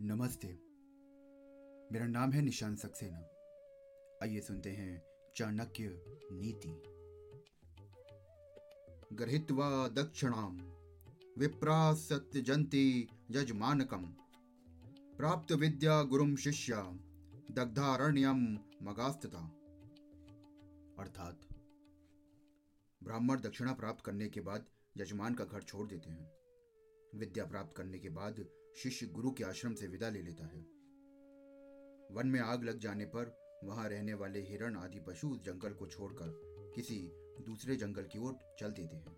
नमस्ते। मेरा नाम है निशान सक्सेना। आइए सुनते हैं चाणक्य नीति। गृहीत्वा दक्षिणाम, विप्रा सत्यजंती यजमानकम। प्राप्त विद्या गुरुम शिष्या दग्धारण्यम मगास्तता। अर्थात ब्राह्मण दक्षिणा प्राप्त करने के बाद यजमान का घर छोड़ देते हैं। विद्या प्राप्त करने के बाद शिष्य गुरु के आश्रम से विदा ले लेता है। वन में आग लग जाने पर वहाँ रहने वाले हिरण आदि पशु उस जंगल को छोड़कर किसी दूसरे जंगल की ओर चल देते हैं।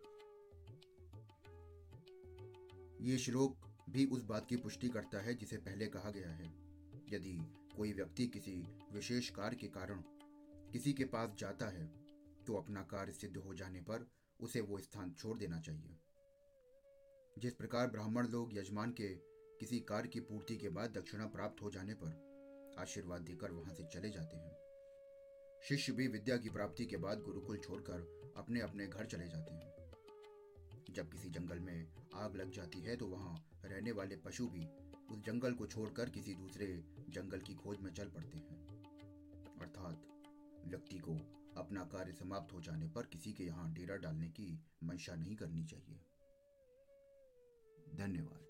ये श्लोक भी उस बात की पुष्टि करता है जिसे पहले कहा गया है। यदि कोई व्यक्ति किसी विशेष कार्य के कारण किसी के पास जाता है तो अपना कार्य सिद्ध हो जाने पर उसे वो स्थान छोड़ देना चाहिए। जिस प्रकार ब्राह्मण लोग यजमान के किसी कार्य की पूर्ति के बाद दक्षिणा प्राप्त हो जाने पर आशीर्वाद देकर वहाँ से चले जाते हैं। शिष्य भी विद्या की प्राप्ति के बाद गुरुकुल छोड़कर अपने अपने घर चले जाते हैं। जब किसी जंगल में आग लग जाती है तो वहाँ रहने वाले पशु भी उस जंगल को छोड़कर किसी दूसरे जंगल की खोज में चल पड़ते हैं। अर्थात व्यक्ति को अपना कार्य समाप्त हो जाने पर किसी के यहाँ डेरा डालने की मंशा नहीं करनी चाहिए। धन्यवाद